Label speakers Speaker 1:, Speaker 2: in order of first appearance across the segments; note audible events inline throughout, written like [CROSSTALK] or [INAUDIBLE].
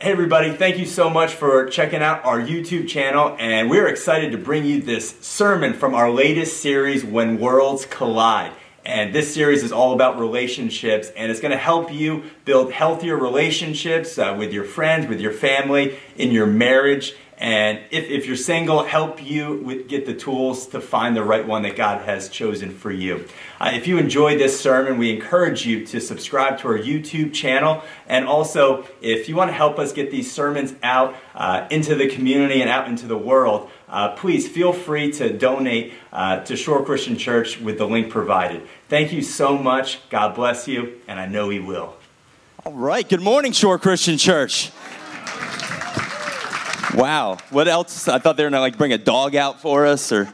Speaker 1: Hey everybody, thank you so much for checking out our YouTube channel and we're excited to bring you this sermon from our latest series, When Worlds Collide. And this series is all about relationships and it's going to help you build healthier relationships uh, with your friends, with your family, in your marriage. And if, if you're single, help you with, get the tools to find the right one that God has chosen for you. Uh, if you enjoyed this sermon, we encourage you to subscribe to our YouTube channel. And also, if you want to help us get these sermons out uh, into the community and out into the world, uh, please feel free to donate uh, to Shore Christian Church with the link provided. Thank you so much. God bless you, and I know He will.
Speaker 2: All right. Good morning, Shore Christian Church. Wow. What else? I thought they were gonna like bring a dog out for us, or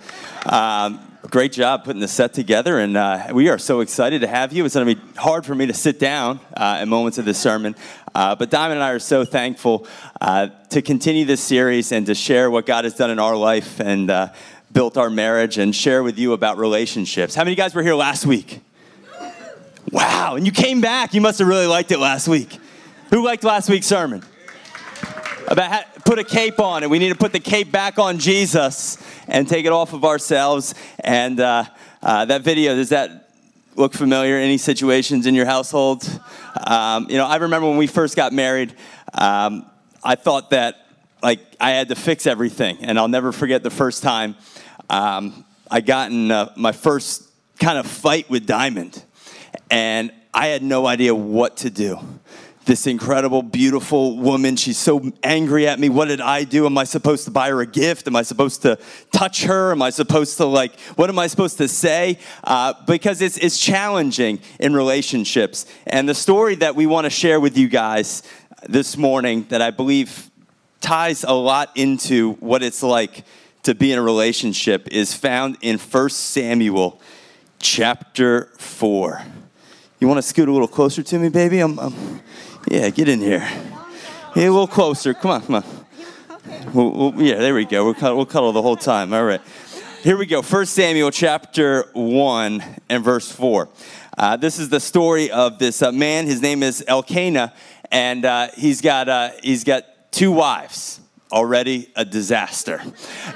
Speaker 2: um, great job putting the set together. And uh, we are so excited to have you. It's gonna be hard for me to sit down uh, in moments of this sermon, uh, but Diamond and I are so thankful uh, to continue this series and to share what God has done in our life and uh, built our marriage and share with you about relationships. How many of you guys were here last week? Wow. And you came back. You must have really liked it last week. Who liked last week's sermon? about how, put a cape on and we need to put the cape back on jesus and take it off of ourselves. And uh, uh, that video does that look familiar? Any situations in your household? Um, you know i remember when we first got married um, i thought that like i had to fix everything and i'll never forget the first time um, i got in uh, my first kind of fight with diamond. And i had no idea what to do this incredible, beautiful woman. She's so angry at me. What did I do? Am I supposed to buy her a gift? Am I supposed to touch her? Am I supposed to, like, what am I supposed to say? Uh, because it's, it's challenging in relationships. And the story that we want to share with you guys this morning that I believe ties a lot into what it's like to be in a relationship is found in 1 Samuel chapter 4. You want to scoot a little closer to me, baby? I'm, I'm yeah, get in here. Yeah, a little closer. Come on, come on. We'll, we'll, yeah, there we go. We'll cuddle, we'll cuddle the whole time. All right. Here we go. 1 Samuel chapter 1 and verse 4. Uh, this is the story of this uh, man. His name is Elkanah, and uh, he's, got, uh, he's got two wives. Already a disaster.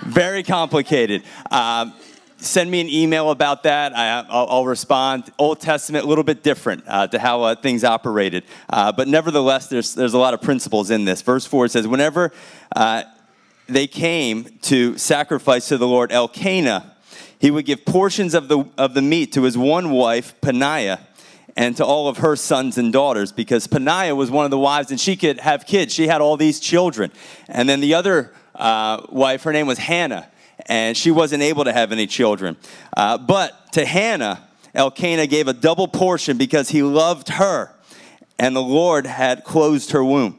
Speaker 2: Very complicated. Um, send me an email about that. I, will respond. Old Testament, a little bit different uh, to how uh, things operated. Uh, but nevertheless, there's, there's a lot of principles in this. Verse 4 says, Whenever uh, they came to sacrifice to the Lord Elkanah, he would give portions of the, of the meat to his one wife, Peninnah, and to all of her sons and daughters, because Peninnah was one of the wives and she could have kids. She had all these children. And then the other uh, wife, her name was Hannah and she wasn't able to have any children. Uh, but to Hannah, Elkanah gave a double portion because he loved her, and the Lord had closed her womb.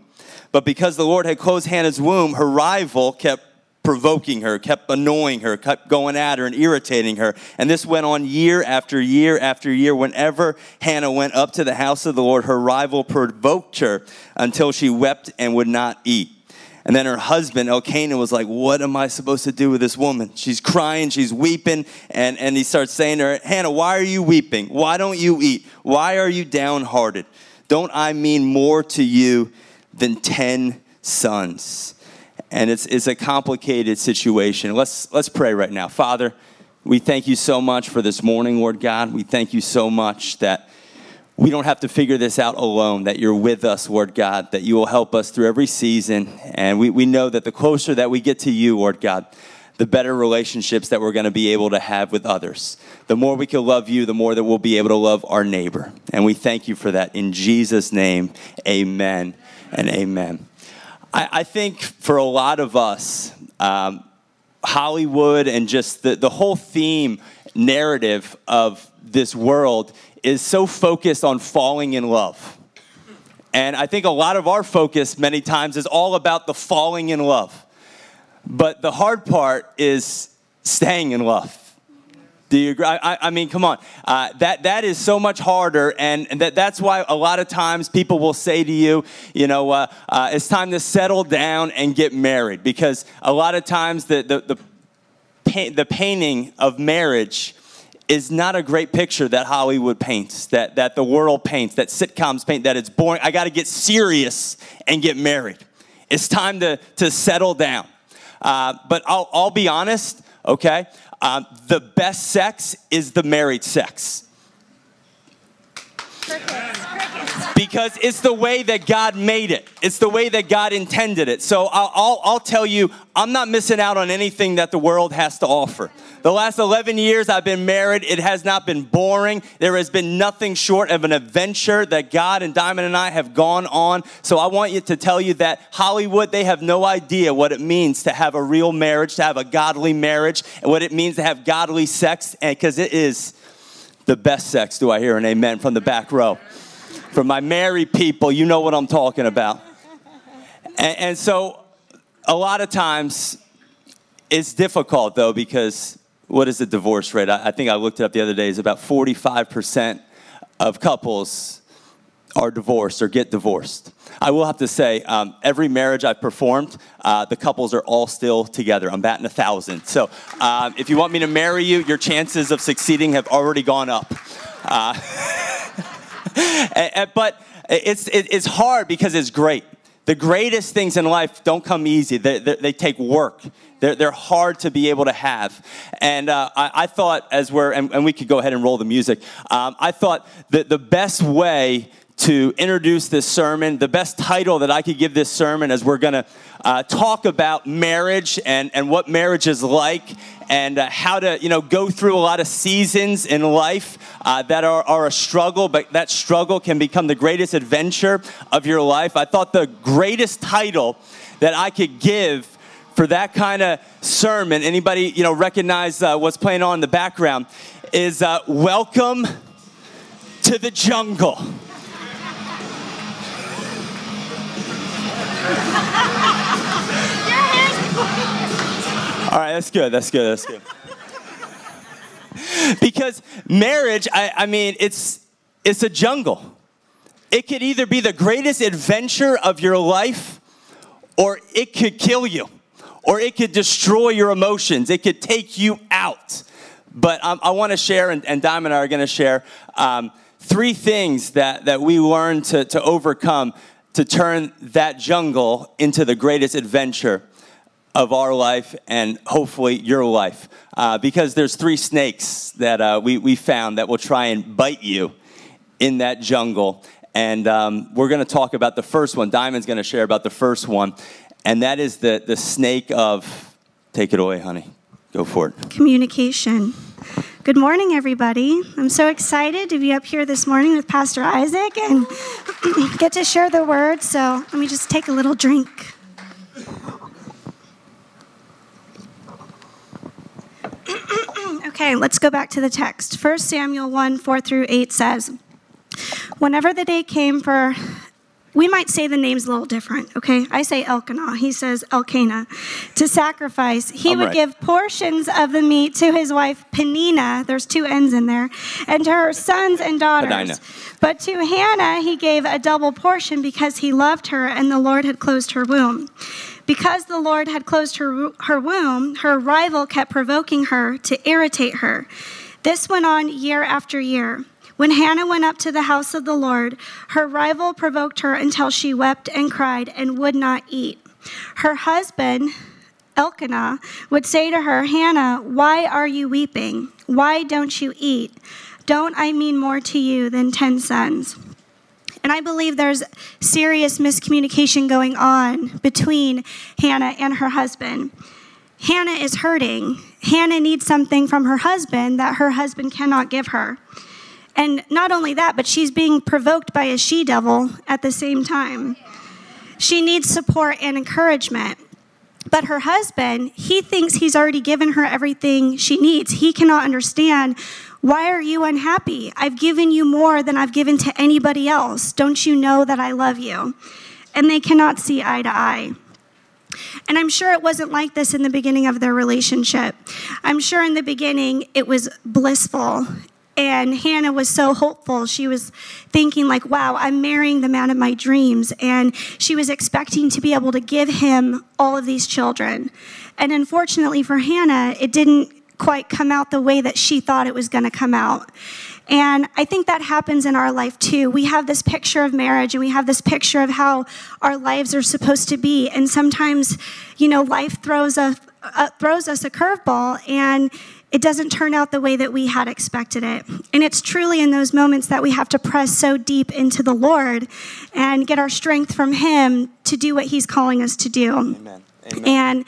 Speaker 2: But because the Lord had closed Hannah's womb, her rival kept provoking her, kept annoying her, kept going at her and irritating her. And this went on year after year after year. Whenever Hannah went up to the house of the Lord, her rival provoked her until she wept and would not eat. And then her husband, Elkanah, was like, What am I supposed to do with this woman? She's crying, she's weeping. And, and he starts saying to her, Hannah, why are you weeping? Why don't you eat? Why are you downhearted? Don't I mean more to you than 10 sons? And it's, it's a complicated situation. Let's, let's pray right now. Father, we thank you so much for this morning, Lord God. We thank you so much that we don't have to figure this out alone, that you're with us, Lord God, that you will help us through every season. And we, we know that the closer that we get to you, Lord God, the better relationships that we're going to be able to have with others. The more we can love you, the more that we'll be able to love our neighbor. And we thank you for that. In Jesus' name, amen and amen. I, I think for a lot of us, um, Hollywood and just the, the whole theme narrative of this world is so focused on falling in love. And I think a lot of our focus many times is all about the falling in love. But the hard part is staying in love. Do you agree? I, I mean, come on. Uh, that, that is so much harder. And, and that, that's why a lot of times people will say to you, you know, uh, uh, it's time to settle down and get married. Because a lot of times the, the, the, pa- the painting of marriage is not a great picture that Hollywood paints, that, that the world paints, that sitcoms paint, that it's boring. I got to get serious and get married. It's time to, to settle down. Uh, but I'll, I'll be honest, okay? Um, the best sex is the married sex. Because it's the way that God made it. It's the way that God intended it. So I'll, I'll, I'll, tell you, I'm not missing out on anything that the world has to offer. The last 11 years I've been married, it has not been boring. There has been nothing short of an adventure that God and Diamond and I have gone on. So I want you to tell you that Hollywood, they have no idea what it means to have a real marriage, to have a godly marriage, and what it means to have godly sex, because it is the best sex. Do I hear an amen from the back row? For my married people, you know what I'm talking about. And, and so a lot of times it's difficult though because what is the divorce rate? I, I think I looked it up the other day. It's about 45% of couples are divorced or get divorced. I will have to say, um, every marriage I've performed, uh, the couples are all still together. I'm batting a thousand. So um, if you want me to marry you, your chances of succeeding have already gone up. Uh, [LAUGHS] [LAUGHS] but it's, it's hard because it's great. The greatest things in life don't come easy, they, they, they take work. They're, they're hard to be able to have. And uh, I, I, thought, as we're, and, and, we could go ahead and roll the music, um, I thought that the best way to introduce this sermon, the best title that I could give this sermon as we're going to uh, talk about marriage and, and what marriage is like and uh, how to, you know, go through a lot of seasons in life uh, that are, are a struggle, but that struggle can become the greatest adventure of your life. I thought the greatest title that I could give for that kind of sermon, anybody, you know, recognize uh, what's playing on in the background, is uh, Welcome to the Jungle. All right, that's good. That's good. That's good. because marriage, I, I mean, it's it's a jungle. It could either be the greatest adventure of your life, or it could kill you, or it could destroy your emotions. It could take you out. But um, I want to share, and, and Diamond and I are going to share um, three things that, that we learned to, to overcome to turn that jungle into the greatest adventure of our life and hopefully your life. Uh, because there's three snakes that uh, we, we found that will try and bite you in that jungle. And um, we're going to talk about the first one. Diamond's going to share about the first one. And that is the, the snake of, take it away, honey. Go for it.
Speaker 3: Communication. Good morning, everybody. I'm so excited to be up here this morning with Pastor Isaac and [CLEARS THROAT] get to share the word. So let me just take a little drink. [CLEARS THROAT] okay, let's go back to the text. 1 Samuel 1 4 through 8 says, Whenever the day came for we might say the names a little different, okay? I say Elkanah. He says Elkanah. To sacrifice, he would give portions of the meat to his wife Penina. There's two N's in there, and to her sons and daughters. But to Hannah, he gave a double portion because he loved her, and the Lord had closed her womb. Because the Lord had closed her, her womb, her rival kept provoking her to irritate her. This went on year after year. When Hannah went up to the house of the Lord, her rival provoked her until she wept and cried and would not eat. Her husband, Elkanah, would say to her, Hannah, why are you weeping? Why don't you eat? Don't I mean more to you than ten sons? And I believe there's serious miscommunication going on between Hannah and her husband. Hannah is hurting. Hannah needs something from her husband that her husband cannot give her. And not only that, but she's being provoked by a she devil at the same time. She needs support and encouragement. But her husband, he thinks he's already given her everything she needs. He cannot understand why are you unhappy? I've given you more than I've given to anybody else. Don't you know that I love you? And they cannot see eye to eye. And I'm sure it wasn't like this in the beginning of their relationship. I'm sure in the beginning it was blissful and Hannah was so hopeful. She was thinking, like, wow, I'm marrying the man of my dreams. And she was expecting to be able to give him all of these children. And unfortunately for Hannah, it didn't quite come out the way that she thought it was going to come out. And I think that happens in our life too. We have this picture of marriage and we have this picture of how our lives are supposed to be. And sometimes, you know, life throws, a, uh, throws us a curveball and it doesn't turn out the way that we had expected it. And it's truly in those moments that we have to press so deep into the Lord and get our strength from Him to do what He's calling us to do.
Speaker 2: Amen. Amen.
Speaker 3: And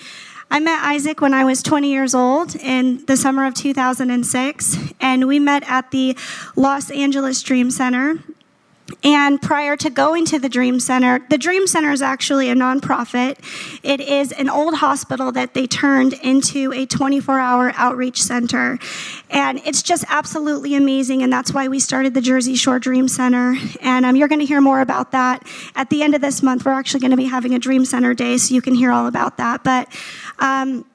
Speaker 3: I met Isaac when I was 20 years old in the summer of 2006, and we met at the Los Angeles Dream Center. And prior to going to the Dream Center, the Dream Center is actually a nonprofit. It is an old hospital that they turned into a 24 hour outreach center. And it's just absolutely amazing. And that's why we started the Jersey Shore Dream Center. And um, you're going to hear more about that at the end of this month. We're actually going to be having a Dream Center day, so you can hear all about that. But um,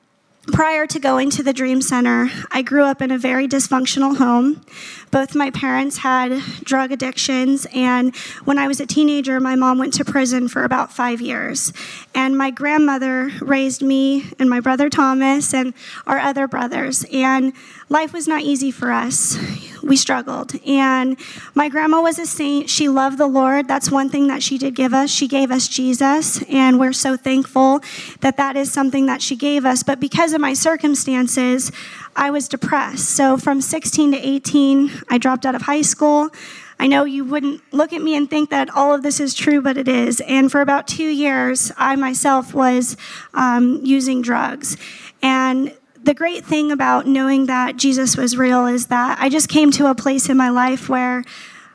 Speaker 3: prior to going to the Dream Center, I grew up in a very dysfunctional home. Both my parents had drug addictions, and when I was a teenager, my mom went to prison for about five years. And my grandmother raised me and my brother Thomas and our other brothers. And life was not easy for us. We struggled. And my grandma was a saint. She loved the Lord. That's one thing that she did give us. She gave us Jesus, and we're so thankful that that is something that she gave us. But because of my circumstances, I was depressed. So from 16 to 18, I dropped out of high school. I know you wouldn't look at me and think that all of this is true, but it is. And for about two years, I myself was um, using drugs. And the great thing about knowing that Jesus was real is that I just came to a place in my life where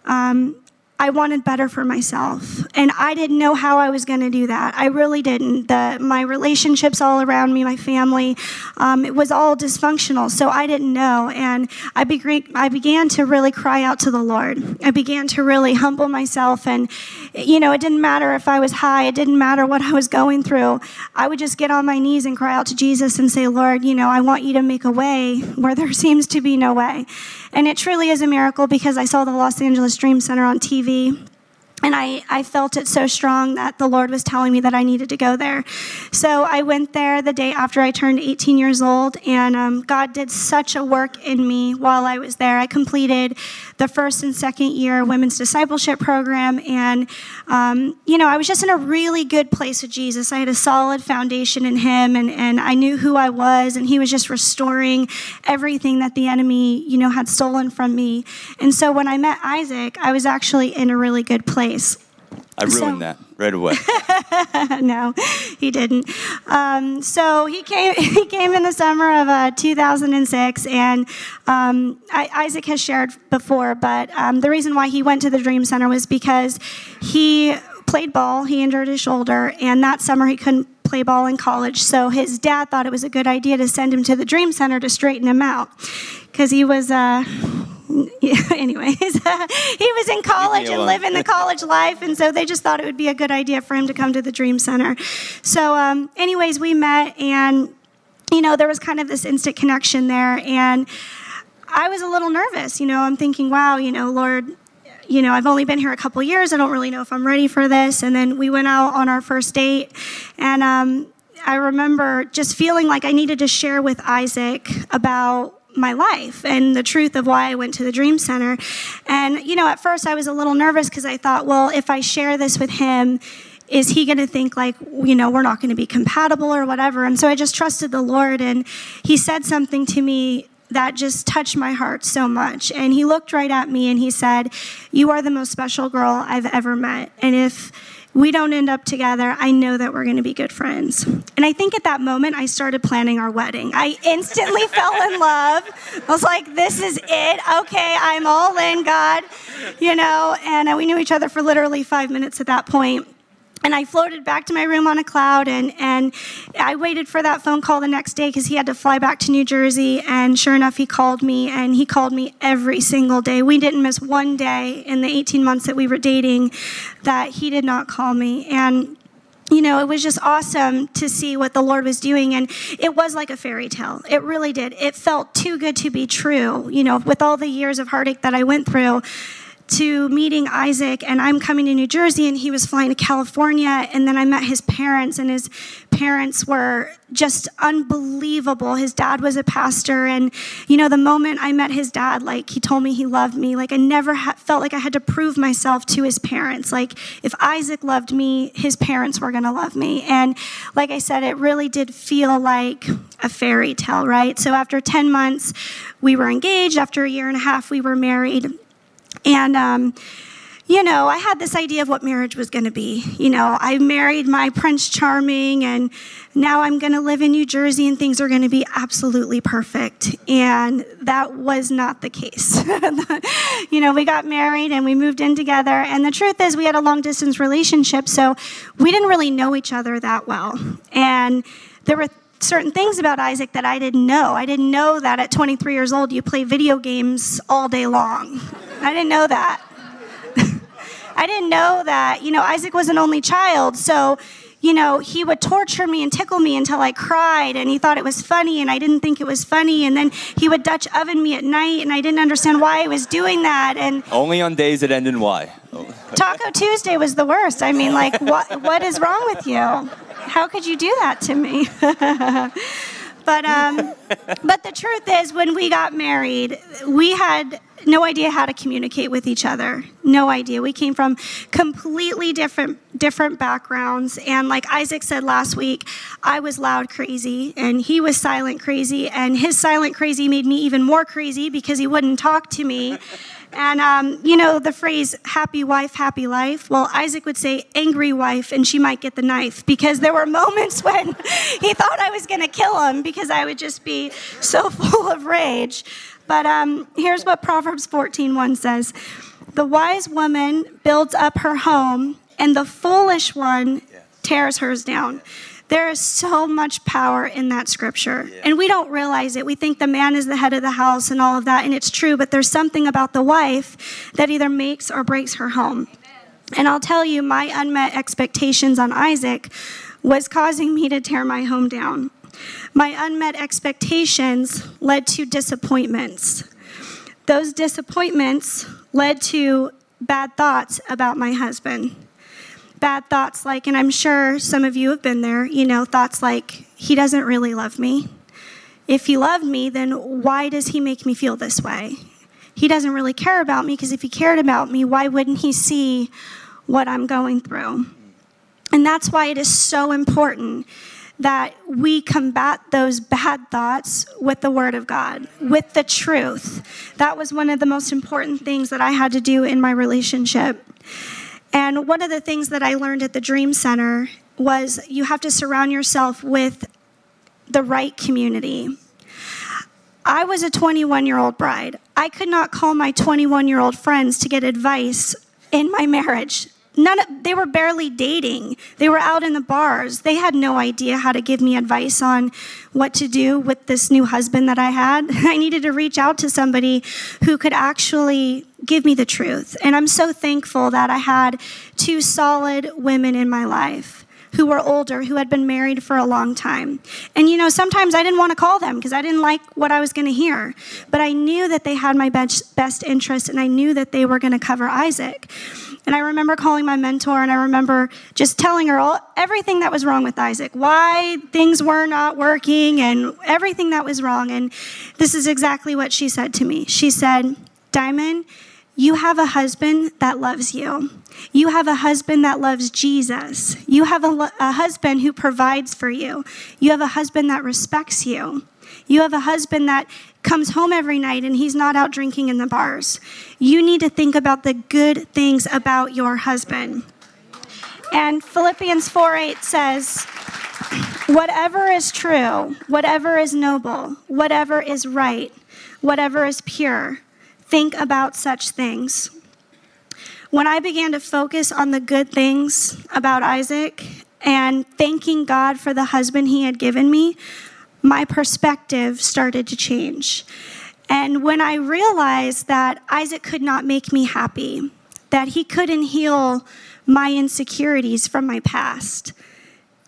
Speaker 3: um, I wanted better for myself. And I didn't know how I was going to do that. I really didn't. The, my relationships all around me, my family, um, it was all dysfunctional. So I didn't know. And I, I began to really cry out to the Lord. I began to really humble myself. And, you know, it didn't matter if I was high, it didn't matter what I was going through. I would just get on my knees and cry out to Jesus and say, Lord, you know, I want you to make a way where there [LAUGHS] seems to be no way. And it truly is a miracle because I saw the Los Angeles Dream Center on TV and I, I felt it so strong that the Lord was telling me that I needed to go there. So I went there the day after I turned 18 years old, and um, God did such a work in me while I was there. I completed the first and second year women's discipleship program, and um, you know, I was just in a really good place with Jesus. I had a solid foundation in Him, and, and I knew who I was, and He was just restoring everything that the enemy, you know, had stolen from me. And so when I met Isaac, I was actually in a really good place place.
Speaker 2: I ruined
Speaker 3: So-
Speaker 2: that right away. [LAUGHS]
Speaker 3: no, he didn't. Um, so he came. [LAUGHS] He came in the summer of uh, 2006, and um, I, Isaac has shared before. But um, the reason why he went to the Dream Center was because he played ball. He injured his shoulder, and that summer he couldn't play ball in college. So his dad thought it was a good idea to send him to the Dream Center to straighten him out, because he was. Uh, [LAUGHS] anyways, [LAUGHS] he was in college and living the college life, and so they just thought it would be a good idea for him to come to the Dream Center. So, um, anyways, we met, and you know, there was kind of this instant connection there, and I was a little nervous. You know, I'm thinking, wow, you know, Lord, you know, I've only been here a couple years. I don't really know if I'm ready for this. And then we went out on our first date, and um, I remember just feeling like I needed to share with Isaac about my life and the truth of why I went to the Dream Center. And, you know, at first I was a little nervous because I thought, well, if I share this with him, is he going to think like you know we're not going to be compatible or whatever? And so i just trusted the lord and he said something to me that just touched my heart so much. And he looked right at me and he said you are the most special girl i've ever met. And if we don't end up together, I know that we're going to be good friends. And I think at that moment, I started planning our wedding. I instantly [LAUGHS] fell in love. I was like, this is it. Okay, I'm all in, God. You know, and uh, we knew each other for literally five minutes at that point. And I floated back to my room on a cloud, and, and I waited for that phone call the next day because he had to fly back to New Jersey. And sure enough, he called me, and he called me every single day. We didn't miss one day in the 18 months that we were dating that he did not call me. And you know, it was just awesome to see what the Lord was doing. And it was like a fairy tale. It really did. It felt too good to be true, you know, with all the years of heartache that I went through to meeting Isaac, and I'm coming to New Jersey, and he was flying to California. And then I met his parents, and his parents were just unbelievable. His dad was a pastor, and you know, the moment I met his dad, like he told me he loved me, like I never ha- felt like I had to prove myself to his parents. Like if Isaac loved me, his parents were gonna love me. And like I said, it really did feel like a fairy tale, right? So after 10 months, we were engaged. After a year and a half, we were married. And, um, you know, I had this idea of what marriage was going to be. You know, I married my Prince Charming, and now I'm going to live in New Jersey, and things are going to be absolutely perfect. And that was not the case. [LAUGHS] you know, we got married and we moved in together, and the truth is, we had a long distance relationship, so we didn't really know each other that well. And there were certain things about Isaac that I didn't know. I didn't know that at 23 years old you play video games all day long. I didn't know that. [LAUGHS] I didn't know that, you know, Isaac was an only child, so you know, he would torture me and tickle me until I cried, and he thought it was funny, and I didn't think it was funny. And then he would Dutch oven me at night, and I didn't understand why he was doing that. And
Speaker 2: only on days that end in Y.
Speaker 3: Taco Tuesday was the worst. I mean, like, what what is wrong with you? How could you do that to me? [LAUGHS] but um, but the truth is, when we got married, we had no idea how to communicate with each other. No idea. We came from completely different different backgrounds and like Isaac said last week, I was loud crazy and he was silent crazy and his silent crazy made me even more crazy because he wouldn't talk to me. And um, you know the phrase "happy wife, happy life." Well, Isaac would say "angry wife," and she might get the knife because there were moments [LAUGHS] when he thought I was going to kill him because I would just be so [LAUGHS] full of rage. But um, here's what Proverbs 14:1 says: "The wise woman builds up her home, and the foolish one tears hers down." There is so much power in that scripture. Yeah. And we don't realize it. We think the man is the head of the house and all of that, and it's true, but there's something about the wife that either makes or breaks her home. Amen. And I'll tell you, my unmet expectations on Isaac was causing me to tear my home down. My unmet expectations led to disappointments. Those disappointments led to bad thoughts about my husband bad thoughts like, and I'm sure some of you have been there, you know, thoughts like, he doesn't really love me. If he loved me, then why does he make me feel this way? He doesn't really care about me because if he cared about me, why wouldn't he see what I'm going through? And that's why it is so important that we combat those bad thoughts with the Word of God, with the truth. That was one of the most important things that I had to do in my relationship. And one of the things that I learned at the Dream Center was you have to surround yourself with the right community. I was a 21 year old bride. I could not call my 21 year old friends to get advice in my marriage. None of, they were barely dating. They were out in the bars. They had no idea how to give me advice on what to do with this new husband that I had. [LAUGHS] I needed to reach out to somebody who could actually give me the truth. And I'm so thankful that I had two solid women in my life who were older, who had been married for a long time. And you know, sometimes I didn't want to call them because I didn't like what I was going to hear. But I knew that they had my best, best interest and I knew that they were going to cover Isaac. And I remember calling my mentor and I remember just telling her all, everything that was wrong with Isaac, why things were not working and everything that was wrong. And this is exactly what she said to me. She said, Diamond, you have a husband that loves you. You have a husband that loves Jesus. You have a, a, husband who provides for you. You have a husband that respects you. You have a husband that comes home every night and he's not out drinking in the bars. You need to think about the good things about your husband. And Philippians 4 8 says, Whatever is true, whatever is noble, whatever is right, whatever is pure, think about such things. When I began to focus on the good things about Isaac and thanking God for the husband he had given me, my perspective started to change. And when I realized that Isaac could not make me happy, that he couldn't heal my insecurities from my past,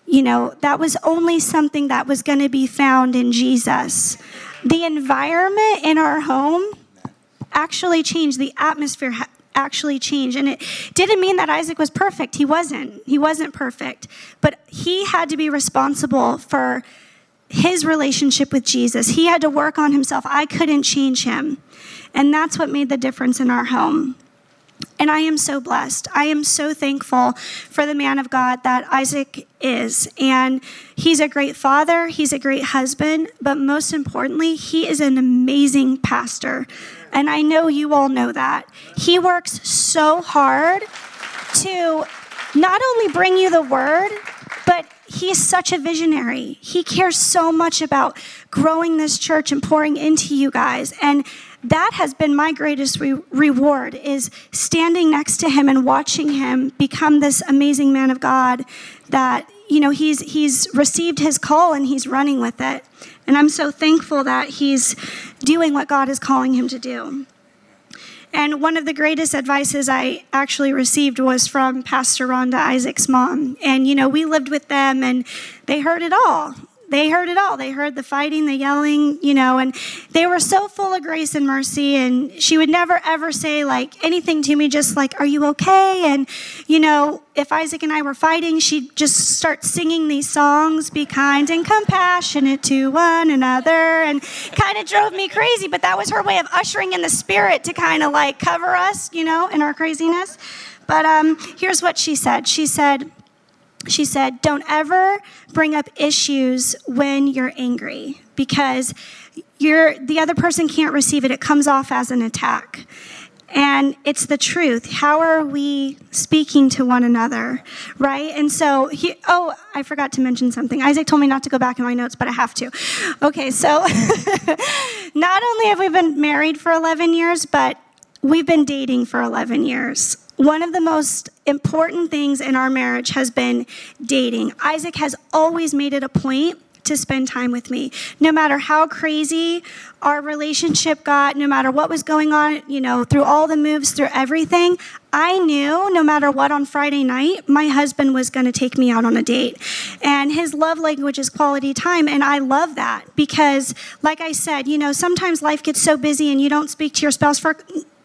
Speaker 3: you know, that was only something that was going to be found in Jesus. The environment in our home actually changed, the atmosphere actually changed. And it didn't mean that Isaac was perfect. He wasn't. He wasn't perfect. But he had to be responsible for his relationship with Jesus. He had to work on himself. I couldn't change him. And that's what made the difference in our home. And I am so blessed. I am so thankful for the man of God that Isaac is. And he's a great father, he's a great husband, but most importantly, he is an amazing pastor. And I know you all know that. He works so hard to not only bring you the word, but he is such a visionary. He cares so much about growing this church and pouring into you guys. And that has been my greatest re- reward is standing next to him and watching him become this amazing man of God that you know he's he's received his call and he's running with it. And I'm so thankful that he's doing what God is calling him to do. And one of the greatest advices I actually received was from Pastor Rhonda Isaac's mom. And, you know, we lived with them and they heard it all they heard it all. They heard the fighting, the yelling, you know, and they were so full of grace and mercy. And she would never ever say like anything to me, just like, Are you okay? And, you know, if Isaac and I were fighting, she'd just start singing these songs, Be kind and compassionate to one another, and kind of drove me crazy. But that was her way of ushering in the spirit to kind of like cover us, you know, in our craziness. But um, here's what she said. She said, she said, Don't ever bring up issues when you're angry because you're, the other person can't receive it. It comes off as an attack. And it's the truth. How are we speaking to one another? Right? And so, he, oh, I forgot to mention something. Isaac told me not to go back in my notes, but I have to. Okay, so [LAUGHS] not only have we been married for 11 years, but we've been dating for 11 years one of the most important things in our marriage has been dating. Isaac has always made it a point to spend time with me. No matter how crazy our relationship got, no matter what was going on, you know, through all the moves, through everything, I knew no matter what on Friday night, my husband was going to take me out on a date. And his love language is quality time. And I love that because, like I said, you know, sometimes life gets so busy and you don't speak to your spouse for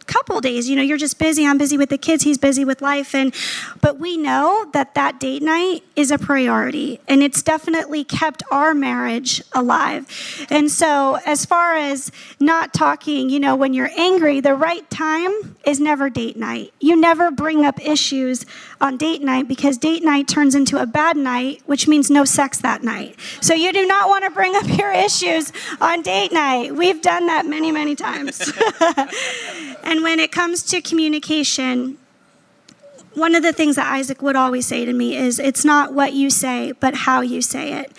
Speaker 3: couple days. You know, you're just busy. I'm busy with the kids. He's busy with life. And but we know that that date night is a priority, and it's definitely kept our marriage alive. And so, as far as not talking, you know, when you're angry, the right time is never date night. You never bring up issues on date night because date night turns into a bad night, which means no sex that night. So you do not want to bring up your issues on date night. We've done that many, many times. [LAUGHS] and when it comes to communication, one of the things that Isaac would always say to me is it's not what you say, but how you say it.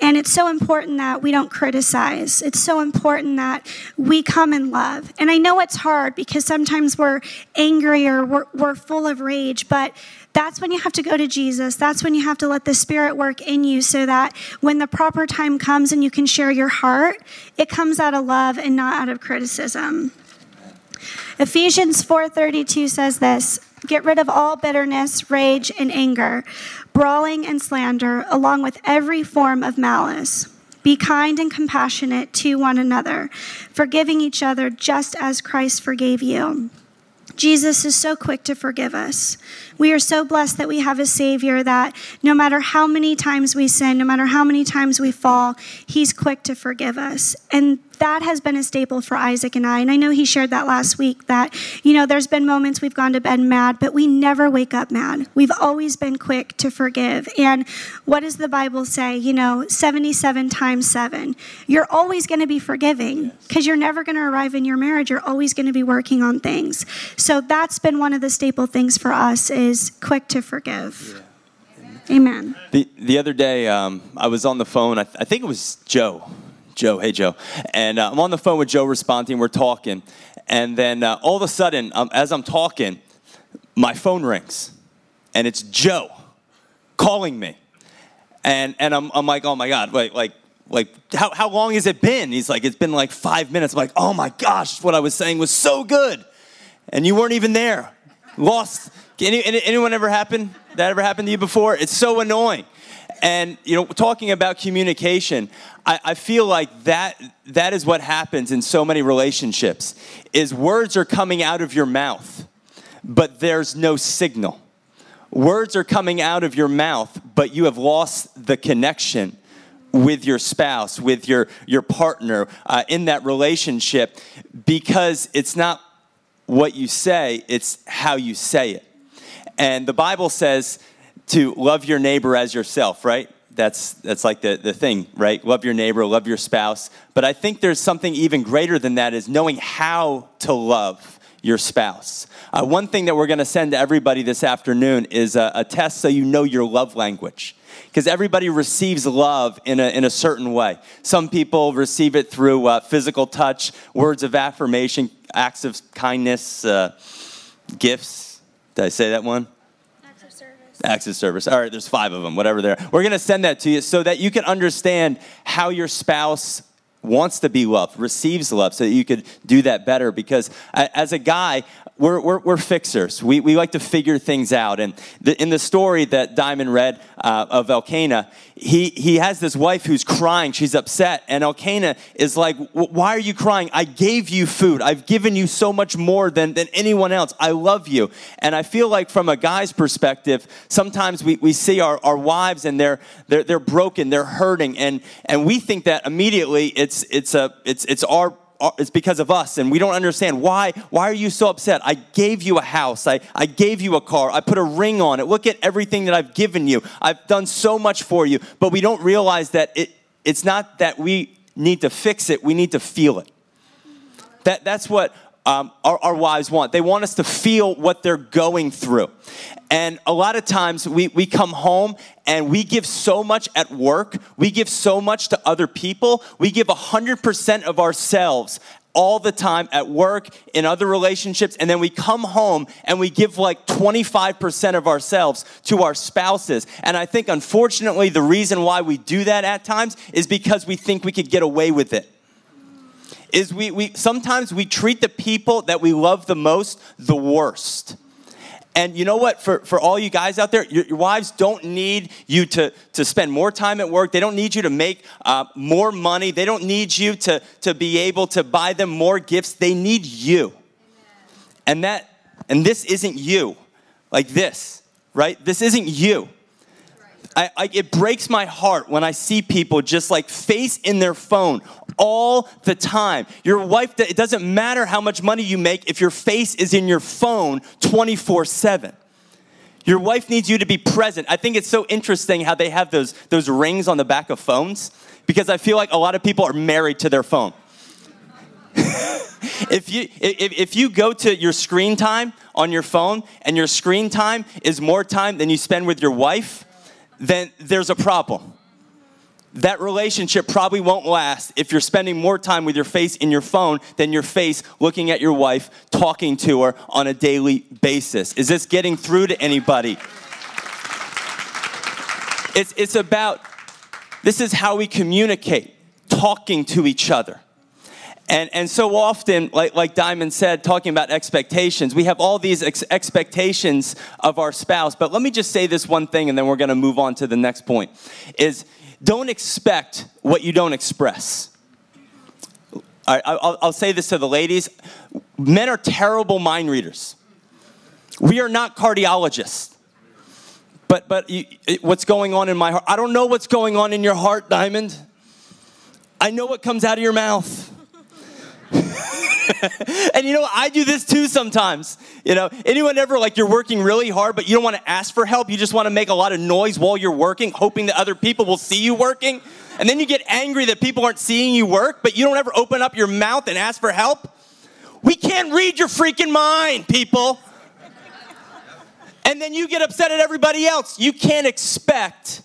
Speaker 3: And it's so important that we don't criticize. It's so important that we come in love. And I know it's hard because sometimes we're angry or we're, we're, full of rage, but that's when you have to go to Jesus. That's when you have to let the Spirit work in you so that when the proper time comes and you can share your heart, it comes out of love and not out of criticism. Ephesians 4:32 says this, get rid of all bitterness, rage, and anger, brawling and slander, along with every form of malice. Be kind and compassionate to one another, forgiving each other just as Christ forgave you. Jesus is so quick to forgive us. We are so blessed that we have a Savior that no matter how many times we sin, no matter how many times we fall, He's quick to forgive us. And that has been a staple for Isaac and I. And I know he shared that last week that, you know, there's been moments we've gone to bed mad, but we never wake up mad. We've always been quick to forgive. And what does the Bible say? You know, 77 times 7. You're always going to be forgiving because you're never going to arrive in your marriage. You're always going to be working on things. So that's been one of the staple things for us is quick to forgive. Yeah. Amen.
Speaker 2: The, the other day, um, I was on the phone. I, th- I think it was Joe Joe, hey Joe. And uh, I'm on the phone with Joe Responti, we're talking. And then uh, all of a sudden, um, as I'm talking, my phone rings. And it's Joe calling me. And, and I'm, I'm like, oh my God, like, like, like how, how long has it been? He's like, it's been like five minutes. I'm like, oh my gosh, what I was saying was so good. And you weren't even there. Lost. Any, anyone ever happen? That ever happened to you before? It's so annoying. And you know, talking about communication, I, I, feel like that that is what happens in so many relationships. Is words are coming out of your mouth, but there's no signal. Words are coming out of your mouth, but you have lost the connection with your spouse, with your, your partner uh, in that relationship because it's not what you say, it's how you say it. And the Bible says to love your neighbor as yourself, right? That's, that's like the, the thing, right? Love your neighbor, love your spouse. But I think there's something even greater than that is knowing how to love your spouse. Uh, one thing that we're going to send to everybody this afternoon is a, a test so you know your love language because everybody receives love in a, in a certain way. Some people receive it through uh, physical touch, words of affirmation, acts of kindness, uh, gifts. Did I say that one?
Speaker 3: Acts of service.
Speaker 2: Acts of service. All right, there's five of them, whatever they're. We're going to send that to you so that you can understand how your spouse wants to be loved, receives love, so that you could do that better. Because as a guy, we're, we're, we're, fixers. We, we like to figure things out. And the, in the story that Diamond read uh, of Elkanah, he, he has this wife who's crying. She's upset. And Elkanah is like, Why are you crying? I gave you food. I've given you so much more than, than anyone else. I love you. And I feel like, from a guy's perspective, sometimes we, we see our, our wives and they're, they're, they're broken, they're hurting. And, and we think that immediately it's, it's, a, it's, it's our it's because of us and we don't understand why why are you so upset? I gave you a house. I, I gave you a car. I put a ring on it. Look at everything that i've given you. I've done so much for you. But we don't realize that it, it's not that we need to fix it. We need to feel it. That, that's what um, our, our, wives want. They want us to feel what they're going through. And a lot of times we, we come home and we give so much at work, we give so much to other people, we give 100% of ourselves all the time at work, in other relationships, and then we come home and we give like 25% of ourselves to our spouses. And I think, unfortunately, the reason why we do that at times is because we think we could get away with it is we, we sometimes we treat the people that we love the most the worst. And you know what? For, for all you guys out there, your, your, wives don't need you to, to spend more time at work. They don't need you to make uh, more money. They don't need you to, to be able to buy them more gifts. They need you. And that and this isn't you. Like this, right? This isn't you. I, I, it breaks my heart when I see people just like face in their phone all the time. Your wife, it doesn't matter how much money you make if your face is in your phone 24 7. Your wife needs you to be present. I think it's so interesting how they have those, those rings on the back of phones because I feel like a lot of people are married to their phone. [LAUGHS] if, you, if, if you go to your screen time on your phone and your screen time is more time than you spend with your wife, then there's a problem. That relationship probably won't last if you're spending more time with your face in your phone than your face looking at your wife, talking to her on a daily basis. Is this getting through to anybody? It's, it's about, this is how we communicate, talking to each other. And, and so often, like, like Diamond said, talking about expectations, we have all these ex- expectations of our spouse. But let me just say this one thing, and then we're going to move on to the next point is don't expect what you don't express. I'll, I'll say this to the ladies men are terrible mind readers. We are not cardiologists. But, but you, what's going on in my heart? I don't know what's going on in your heart, Diamond. I know what comes out of your mouth. [LAUGHS] and you know, I do this too sometimes. You know, anyone ever like you're working really hard, but you don't want to ask for help? You just want to make a lot of noise while you're working, hoping that other people will see you working? And then you get angry that people aren't seeing you work, but you don't ever open up your mouth and ask for help? We can't read your freaking mind, people. And then you get upset at everybody else. You can't expect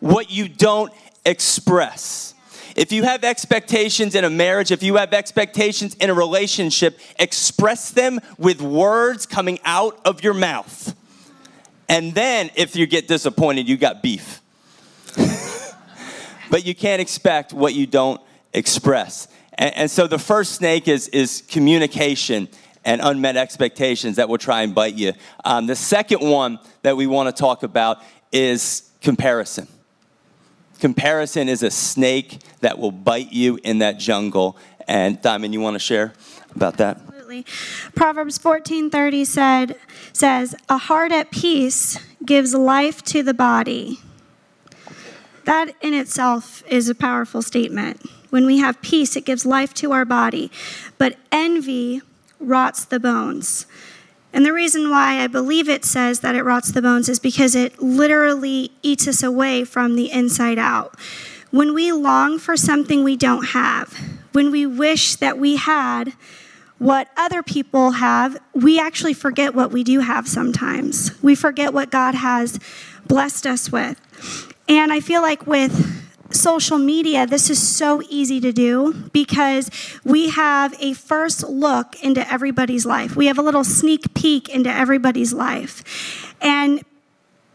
Speaker 2: what you don't express. If you have expectations in a marriage, if you have expectations in a relationship, express them with words coming out of your mouth. And then if you get disappointed, you got beef. [LAUGHS] but you can't expect what you don't express. And, and, so the first snake is, is communication and unmet expectations that will try and bite you. Um, the second one that we want to talk about is comparison. Comparison is a snake that will bite you in that jungle. And Diamond, you want to share about that?
Speaker 3: Absolutely. Proverbs 14:30 said says, "A heart at peace gives life to the body." That in itself is a powerful statement. When we have peace, it gives life to our body. But envy rots the bones. And the reason why I believe it says that it rots the bones is because it literally eats us away from the inside out. When we long for something we don't have, when we wish that we had what other people have, we actually forget what we do have sometimes. We forget what God has blessed us with. And I feel like with social media, this is so easy to do because we have a first look into everybody's life. We have a little sneak peek into everybody's life. And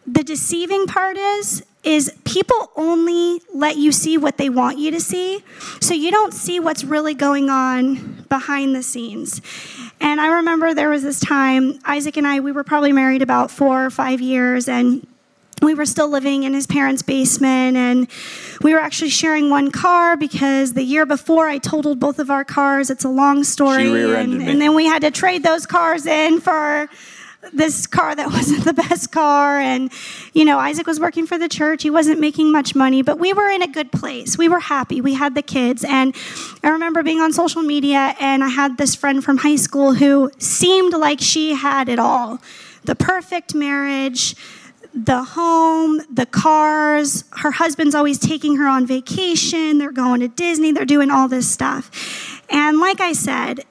Speaker 3: the deceiving part is is people only let you see what they want you to see. So you don't see what's really going on behind the scenes. And I remember there was this time Isaac and I we were probably married about 4 or 5 years and we were still living in his parents' basement and we were actually sharing one car because the year before I totaled both of our cars. It's a long story. And, and, then we had to trade those cars in for this car that [LAUGHS] wasn't the best car. And, you know, Isaac was working for the church. He wasn't making much money, but we were in a good place. We were happy. We had the kids. And I remember being on social media and I had this friend from high school who seemed like she had it all the perfect marriage the home, the cars. Her husband's always taking her on vacation. They're going to Disney. They're doing all this stuff. And like I said,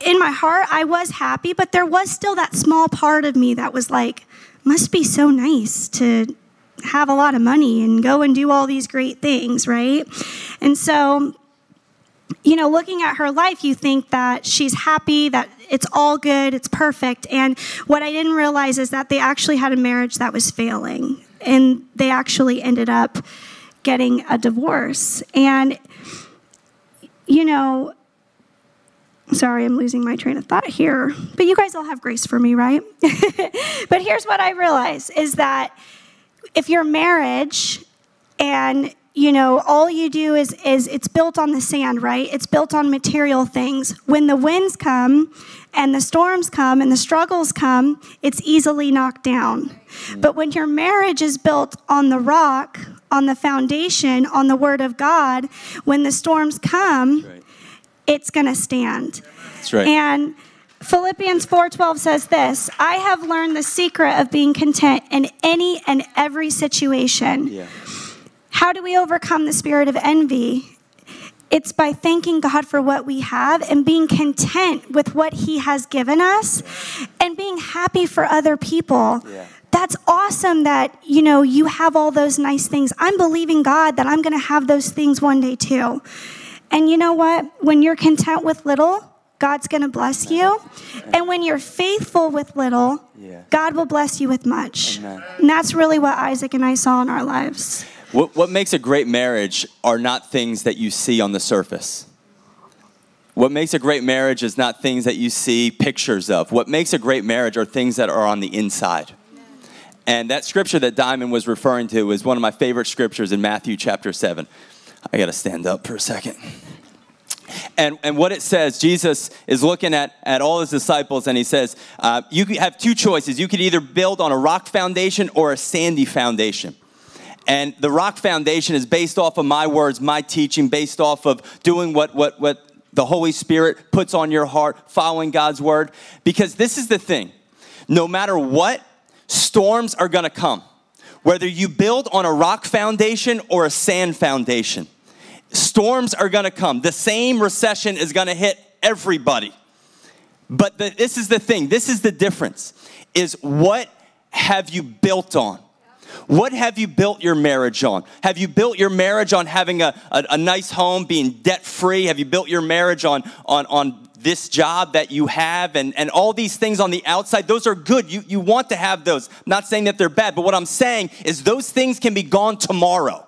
Speaker 3: in my heart, I was happy, but there was still that small part of me that was like, must be so nice to have a lot of money and go and do all these great things, right? And so you know, looking at her life, you think that she's happy, that it's all good, it's perfect. And what I didn't realize is that they actually had a marriage that was failing. And they actually ended up getting a divorce. And, you know, sorry, I'm losing my train of thought here, but you guys all have grace for me, right? [LAUGHS] but here's what I realize is that if your marriage and you know all you do is is it's built on the sand right it's built on material things when the winds come and the storms come and the struggles come it's easily knocked down mm. but when your marriage is built on the rock on the foundation on the word of god when the storms come right. it's going to stand
Speaker 2: that's right
Speaker 3: and Philippians 4:12 says this, I have learned the secret of being content in any and every situation. Yeah. How do we overcome the spirit of envy? It's by thanking God for what we have and being content with what He has given us and being happy for other people. Yeah. That's awesome that, you know, you have all those nice things. I'm believing God that I'm going to have those things one day too. And you know what? When you're content with little, God's going to bless you. And when you're faithful with little, yeah. God will bless you with much. Amen. And that's really what Isaac and I saw in our lives.
Speaker 2: What, what makes a great marriage are not things that you see on the surface. What makes a great marriage is not things that you see pictures of. What makes a great marriage are things that are on the inside. And that scripture that Diamond was referring to is one of my favorite scriptures in Matthew chapter 7. I got to stand up for a second. And, and what it says, Jesus is looking at, at all his disciples and he says, uh, You have two choices. You could either build on a rock foundation or a sandy foundation. And the rock foundation is based off of my words, my teaching, based off of doing what, what, what the Holy Spirit puts on your heart, following God's word. Because this is the thing no matter what, storms are gonna come. Whether you build on a rock foundation or a sand foundation, storms are gonna come. The same recession is gonna hit everybody. But the, this is the thing, this is the difference, is what have you built on? What have you built your marriage on? Have you built your marriage on having a, a, a nice home, being debt free? Have you built your marriage on, on, on this job that you have and, and all these things on the outside? Those are good. You, you want to have those. I'm not saying that they're bad, but what I'm saying is those things can be gone tomorrow.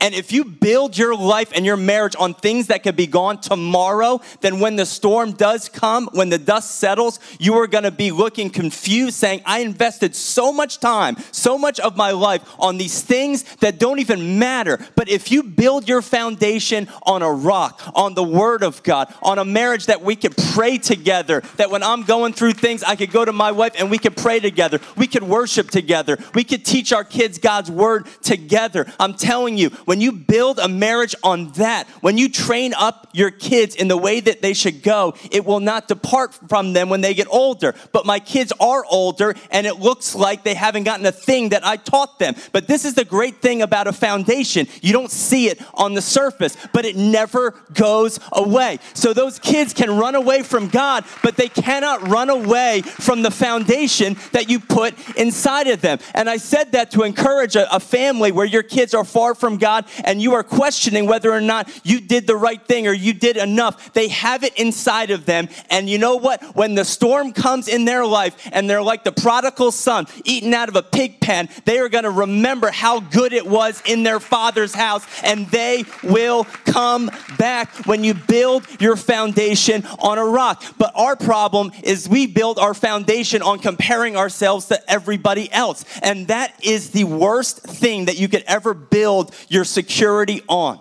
Speaker 2: And if you build your life and your marriage on things that could be gone tomorrow, then when the storm does come, when the dust settles, you are going to be looking confused, saying, I invested so much time, so much of my life on these things that don't even matter. But if you build your foundation on a rock, on the Word of God, on a marriage that we could pray together, that when I'm going through things, I could go to my wife and we could pray together, we could worship together, we could teach our kids God's Word together. I'm telling you, when you build a marriage on that, when you train up your kids in the way that they should go, it will not depart from them when they get older. But my kids are older and it looks like they haven't gotten a thing that I taught them. But this is the great thing about a foundation. You don't see it on the surface, but it never goes away. So those kids can run away from God, but they cannot run away from the foundation that you put inside of them. And I said that to encourage a, a family where your kids are far from God and you are questioning whether or not you did the right thing or you did enough. They have it inside of them. And you know what? When the storm comes in their life and they're like the prodigal son eaten out of a pig pen, they are going to remember how good it was in their father's house and they will come back when you build your foundation on a rock. But our problem is we build our foundation on comparing ourselves to everybody else. And that is the worst thing that you could ever build your security on.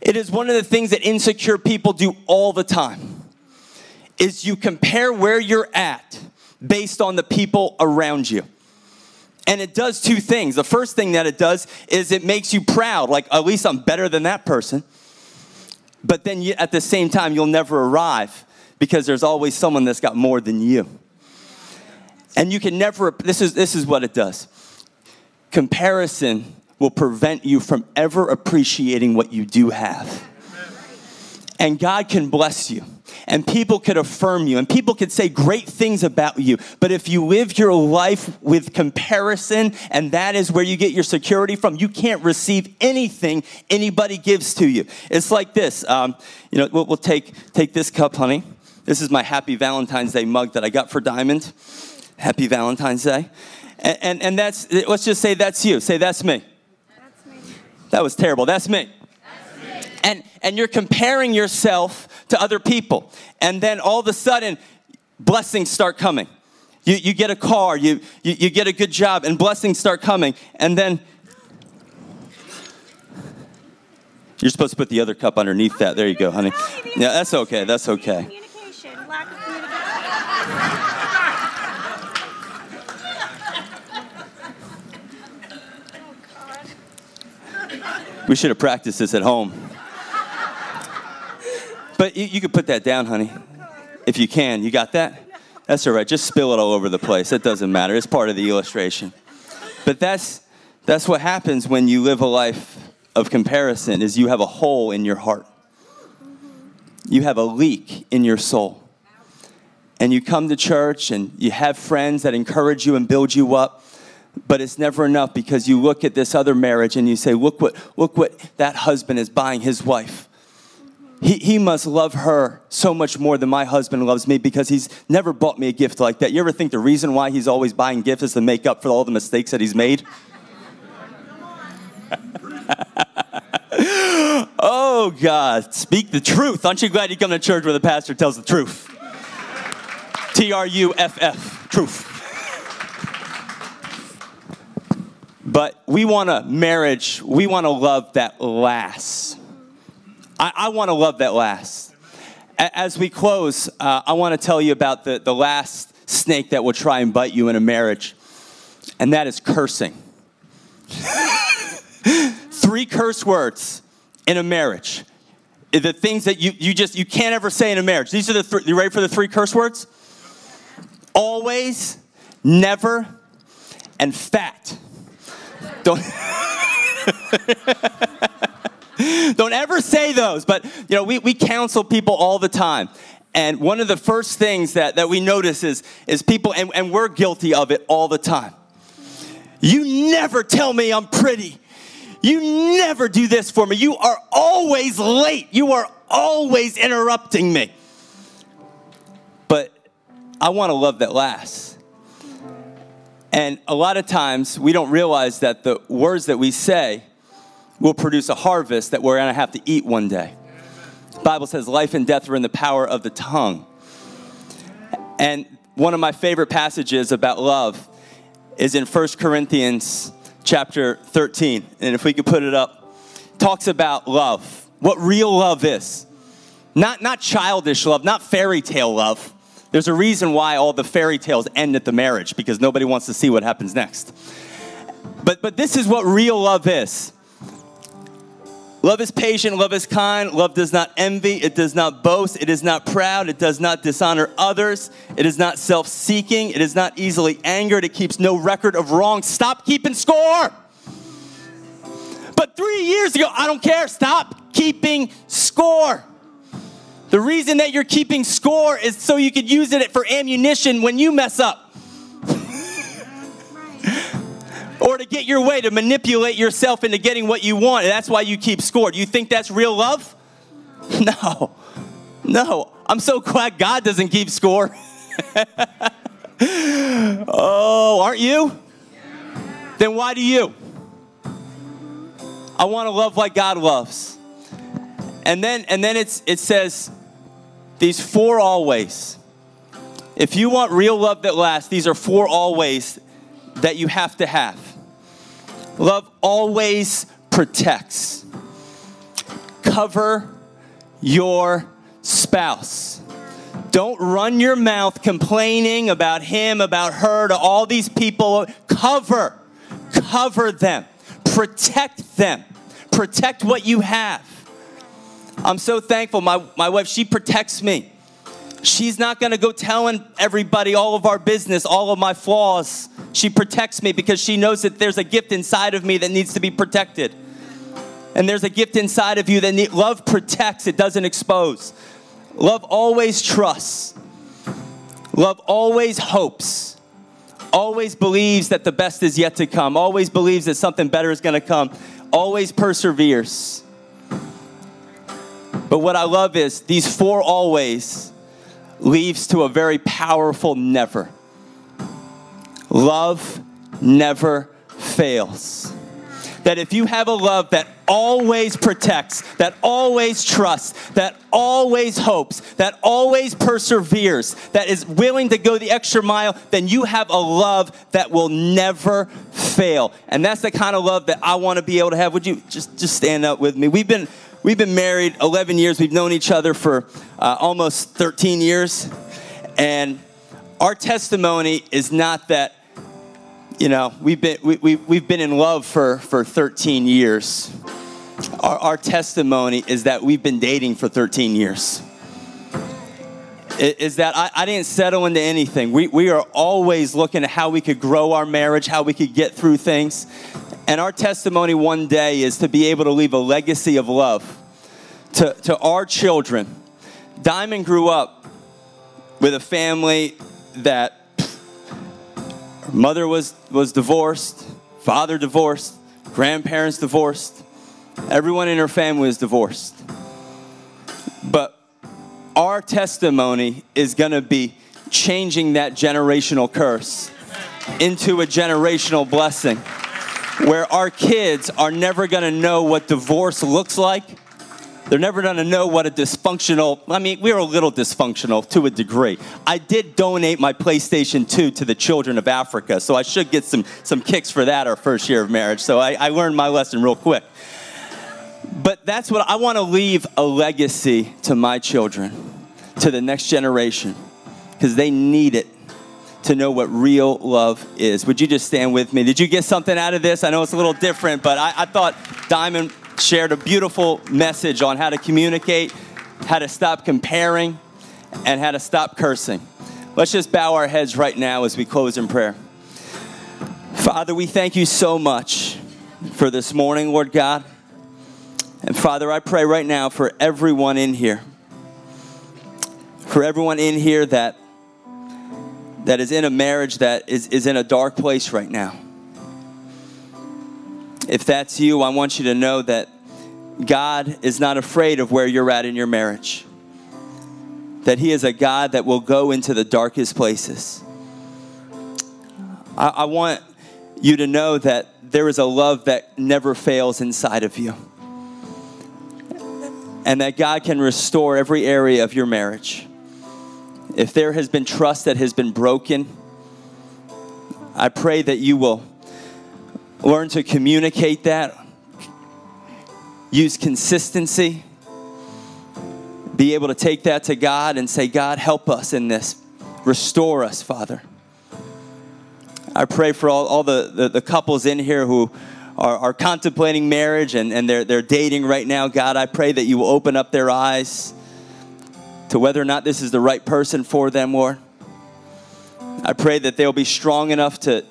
Speaker 2: It is one of the things that insecure people do all the time. Is you compare where you're at based on the people around you. And it does two things. The first thing that it does is it makes you proud, like at least I'm better than that person. But then you, at the same time, you'll never arrive because there's always someone that's got more than you. And you can never, this is, this is what it does comparison will prevent you from ever appreciating what you do have. And God can bless you and people could affirm you and people could say great things about you. But if you live your life with comparison and that is where you get your security from, you can't receive anything anybody gives to you. It's like this. Um, you know, we'll, we'll take take this cup, honey. This is my Happy Valentine's Day mug that I got for Diamond. Happy Valentine's Day. And, and, and that's, let's just say that's you. Say, that's me. That was terrible. That's me. That's me. And, and you're comparing yourself to other people. And then all of a sudden, blessings start coming. You, you get a car, you, you, you get a good job, and blessings start coming. And then you're supposed to put the other cup underneath that. There you go, honey. Yeah, that's okay. That's okay. We should have practiced this at home. But you, you could put that down, honey, if you can. You got that? That's all right. Just spill it all over the place. It doesn't matter. It's part of the illustration. But that's that's what happens when you live a life of comparison is you have a hole in your heart. You have a leak in your soul. And you come to church and you have friends that encourage you and build you up, but it's never enough because you look at this other marriage and you say, "Look what look what that husband is buying his wife." he, he must love her so much more than my husband loves me because he's never bought me a gift like that. You ever think the reason why he's always buying gifts is to make up for all the mistakes that he's made? [LAUGHS] oh, God, speak the truth. Aren't you glad you come to church where the pastor tells the truth? T R U F F, truth. But we want a marriage, we want a love that lasts. I, I want to love that last. As we close, uh, I want to tell you about the, the last snake that will try and bite you in a marriage, and that is cursing. [LAUGHS] Three curse words in a marriage. The things that you, you just you can't ever say in a marriage. These are the three. You ready for the three curse words? Always, never, and fat. Don't. Don't ever say those. But, you know, we, we counsel people all the time. And one of the first things that, that we notice is, is people, and, and we're guilty of it all the time. You never tell me I'm pretty. You never do this for me. You are always late. You are always interrupting me. But I want to love that lasts. And a lot of times we don't realize that the words that we say will produce a harvest that we're going to have to eat one day. The Bible says life and death are in the power of the tongue. And one of my favorite passages about love is in 1 Corinthians chapter 13. And if we could put it up, talks about love, what real love is. Not, not childish love, not fairy tale love. There's a reason why all the fairy tales end at the marriage because nobody wants to see what happens next. But, but this is what real love is. Love is patient, love is kind, love does not envy, it does not boast, it is not proud, it does not dishonor others, it is not self seeking, it is not easily angered, it keeps no record of wrong. Stop keeping score. But three years ago, I don't care, stop keeping score. The reason that you're keeping score is so you could use it for ammunition when you mess up. or to get your way, to manipulate yourself into getting what you want. And that's why you keep score. Do you think that's real love? [LAUGHS] No. No. I'm so glad God doesn't keep score. [LAUGHS] oh, aren't you? Then why do you? I want to love like God loves. And then and then it's it says these four always. If you want real love that lasts, these are four always that you have to have. Love always protects. Cover your spouse. Don't run your mouth complaining about him, about her, to all these people. Cover, cover them, protect them, protect what you have. I'm so thankful. My, my wife, she protects me. She's not to go telling everybody all of our business, all of my flaws. She protects me because she knows that there's a gift inside of me that needs to be protected. And there's a gift inside of you that need, love protects, it doesn't expose. Love always trusts. Love always hopes. Always believes that the best is yet to come. Always believes that something better is to come. Always perseveres. But what I love is these four always leads to a very powerful never. Love never fails. That if you have a love that always protects, that always trusts, that always hopes, that always perseveres, that is willing to go the extra mile, then you have a love that will never fail. And that's the kind of love that I want to be able to have. Would you just just stand up with me? We've been we've been married 11 years. We've known each other for uh, almost 13 years, and our testimony is not that you know, we've been, we, we, we've been in love for, for 13 years. Our, our testimony is that we've been dating for 13 years. Is that I, I didn't settle into anything. We, we are always looking at how we could grow our marriage, how we could get through things. And our testimony one day is to be able to leave a legacy of love to, to our children. Diamond grew up with a family that Mother was, was divorced, father divorced, grandparents divorced. Everyone in her family is divorced. But our testimony is going to be changing that generational curse into a generational blessing where our kids are never going to know what divorce looks like they're never going to know what a dysfunctional, I mean, we are a little dysfunctional to a degree. I did donate my PlayStation 2 to the children of Africa, so I should get some, some kicks for that our first year of marriage. So I, I learned my lesson real quick. But that's what I want to leave a legacy to my children, to the next generation, because they need it to know what real love is. Would you just stand with me? Did you get something out of this? I know it's a little different, but I, I thought Diamond shared a beautiful message on how to communicate, how to stop comparing, and how to stop cursing. Let's just bow our heads right now as we close in prayer. Father, we thank you so much for this morning, Lord God. And Father, I pray right now for everyone in here, for everyone in here that that is in a marriage that is, is in a dark place right now. If that's you, I want you to know that God is not afraid of where you're at in your marriage. That He is a God that will go into the darkest places. I, I want you to know that there is a love that never fails inside of you. And that God can restore every area of your marriage. If there has been trust that has been broken, I pray that you will learn to communicate that, use consistency, be able to take that to God and say, God, help us in this. Restore us, Father. I pray for all, all the, the, the couples in here who are, are contemplating marriage and, and they're, they're dating right now. God, I pray that you will open up their eyes to whether or not this is the right person for them, Lord. I pray that they'll be strong enough to,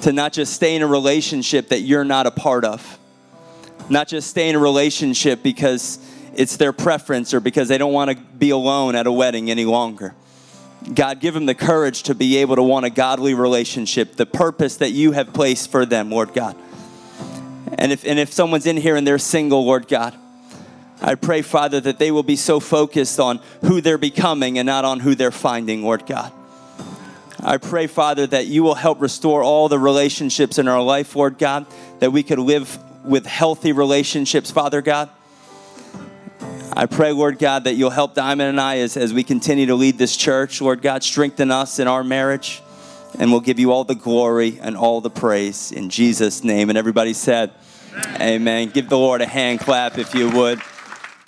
Speaker 2: to not just stay in a relationship that you're not a part of, not just stay in a relationship because it's their preference or because they don't want to be alone at a wedding any longer. God, give them the courage to be able to want a godly relationship, the purpose that you have placed for them, Lord God. And if, and if someone's in here and they're single, Lord God, I pray, Father, that they will be so focused on who they're becoming and not on who they're finding, Lord God. I pray, Father, that you will help restore all the relationships in our life, Lord God, that we could live with healthy relationships, Father God. I pray, Lord God, that you'll help Diamond and I as, as we continue to lead this church. Lord God, strengthen us in our marriage, and we'll give you all the glory and all the praise in Jesus' name. And everybody said, Amen. Amen. Give the Lord a hand clap if you would.